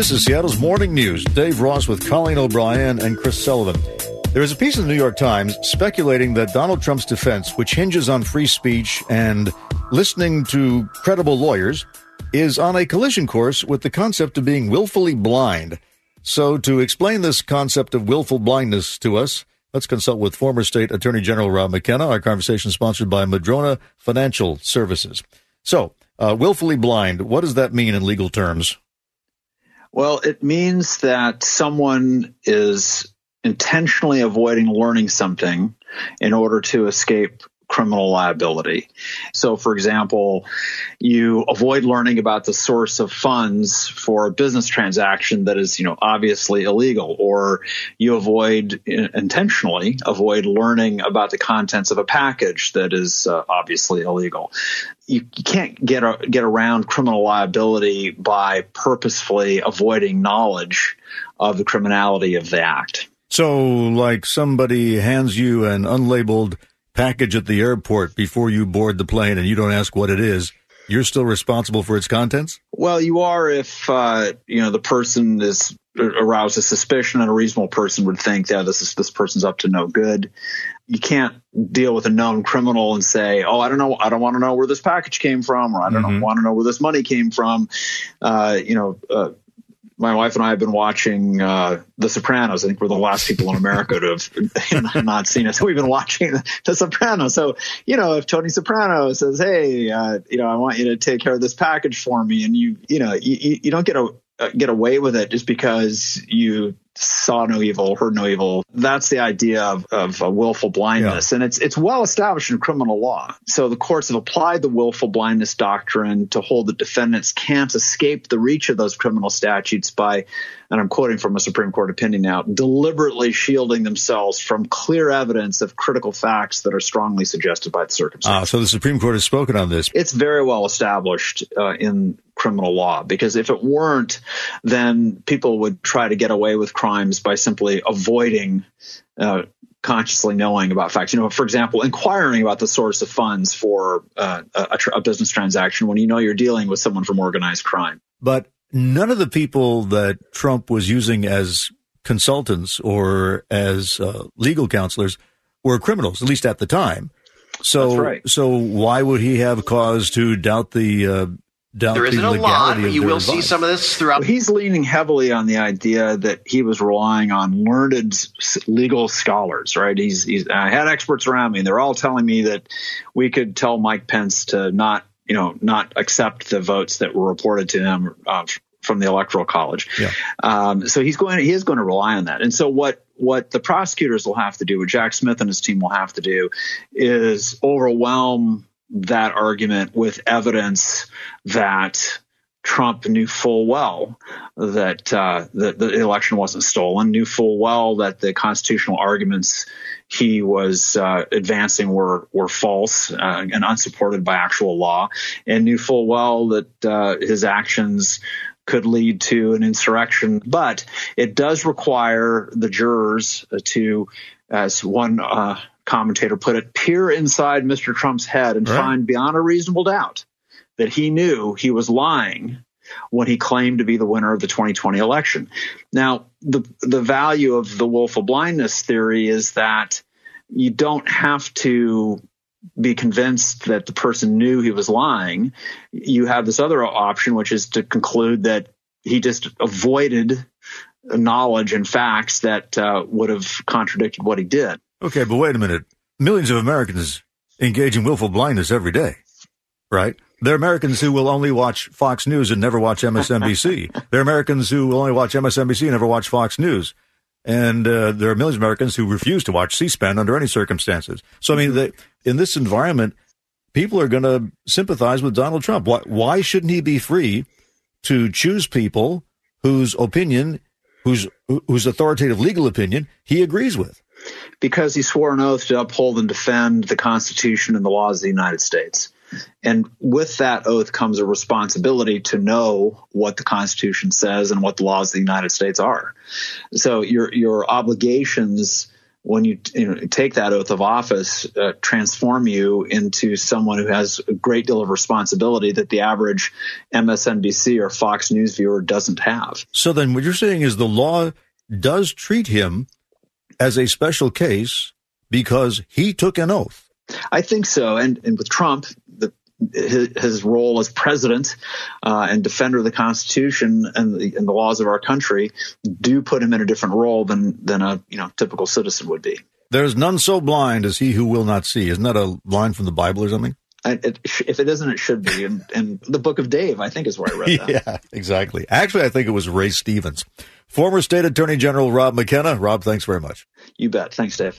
This is Seattle's Morning News. Dave Ross with Colleen O'Brien and Chris Sullivan. There is a piece in the New York Times speculating that Donald Trump's defense, which hinges on free speech and listening to credible lawyers, is on a collision course with the concept of being willfully blind. So, to explain this concept of willful blindness to us, let's consult with former State Attorney General Rob McKenna. Our conversation sponsored by Madrona Financial Services. So, uh, willfully blind, what does that mean in legal terms? Well, it means that someone is intentionally avoiding learning something in order to escape criminal liability. So, for example, you avoid learning about the source of funds for a business transaction that is, you know, obviously illegal, or you avoid intentionally avoid learning about the contents of a package that is uh, obviously illegal. You, you can't get a, get around criminal liability by purposefully avoiding knowledge of the criminality of the act. So, like somebody hands you an unlabeled package at the airport before you board the plane and you don't ask what it is, you're still responsible for its contents? Well, you are if uh, you know the person is arouses suspicion and a reasonable person would think that this is this person's up to no good. You can't deal with a known criminal and say, "Oh, I don't know, I don't want to know where this package came from, or I don't mm-hmm. want to know where this money came from." Uh, you know, uh, my wife and I have been watching uh, The Sopranos. I think we're the last people in America to have not seen it. So we've been watching The Sopranos. So you know, if Tony Soprano says, "Hey, uh, you know, I want you to take care of this package for me," and you, you know, you, you don't get a get away with it just because you saw no evil, heard no evil. That's the idea of, of willful blindness. Yeah. And it's, it's well established in criminal law. So the courts have applied the willful blindness doctrine to hold that defendants can't escape the reach of those criminal statutes by, and I'm quoting from a Supreme Court opinion now, deliberately shielding themselves from clear evidence of critical facts that are strongly suggested by the circumstances. Ah, so the Supreme Court has spoken on this. It's very well established uh, in criminal law because if it weren't, then people would try to get away with crimes by simply avoiding uh, consciously knowing about facts. You know, for example, inquiring about the source of funds for uh, a, a, business transaction when you know you're dealing with someone from organized crime. But none of the people that Trump was using as consultants or as uh, legal counselors were criminals, at least at the time. So, right. so why would he have cause to doubt the uh, there isn't a lot, but you will advice. see some of this throughout. Well, he's leaning heavily on the idea that he was relying on learned legal scholars, right? He's, he's I had experts around me, and they're all telling me that we could tell Mike Pence to not, you know, not accept the votes that were reported to him uh, from the Electoral College. Yeah. Um, so he's going, he is going to rely on that. And so what what the prosecutors will have to do, what Jack Smith and his team will have to do, is overwhelm that argument with evidence that Trump knew full well that uh, the, the, election wasn't stolen, knew full well that the constitutional arguments he was uh, advancing were were false uh, and unsupported by actual law, and knew full well that uh, his actions could lead to an insurrection. But it does require the jurors to, as one uh, commentator put it, peer inside Mr. Trump's head and right. find beyond a reasonable doubt that he knew he was lying when he claimed to be the winner of the 2020 election. Now, the the value of the willful blindness theory is that you don't have to be convinced that the person knew he was lying. You have this other option, which is to conclude that he just avoided knowledge and facts that uh, would have contradicted what he did. Okay, but wait a minute. Millions of Americans engage in willful blindness every day, right? They're Americans who will only watch Fox News and never watch MSNBC. they're Americans who will only watch MSNBC and never watch Fox News. And uh, there are millions of Americans who refuse to watch C-SPAN under any circumstances. So, I mean, they, in this environment, people are going to sympathize with Donald Trump. Why, why shouldn't he be free to choose people whose opinion, whose, whose authoritative legal opinion he agrees with? Because he swore an oath to uphold and defend the Constitution and the laws of the United States. And with that oath comes a responsibility to know what the Constitution says and what the laws of the United States are. So your your obligations when you, you know, take that oath of office, uh, transform you into someone who has a great deal of responsibility that the average MSNBC or Fox News viewer doesn't have. So then, what you're saying is the law does treat him as a special case because he took an oath. I think so. And, and with Trump, the, his, his, role as president uh, and defender of the Constitution and the, and the, laws of our country do put him in a different role than than a you know typical citizen would be. There's none so blind as he who will not see. Isn't that a line from the Bible or something? I, it, if it isn't, it should be. And, and the Book of Dave, I think, is where I read that. yeah, exactly. Actually, I think it was Ray Stevens, former State Attorney General Rob McKenna. Rob, thanks very much. You bet. Thanks, Dave.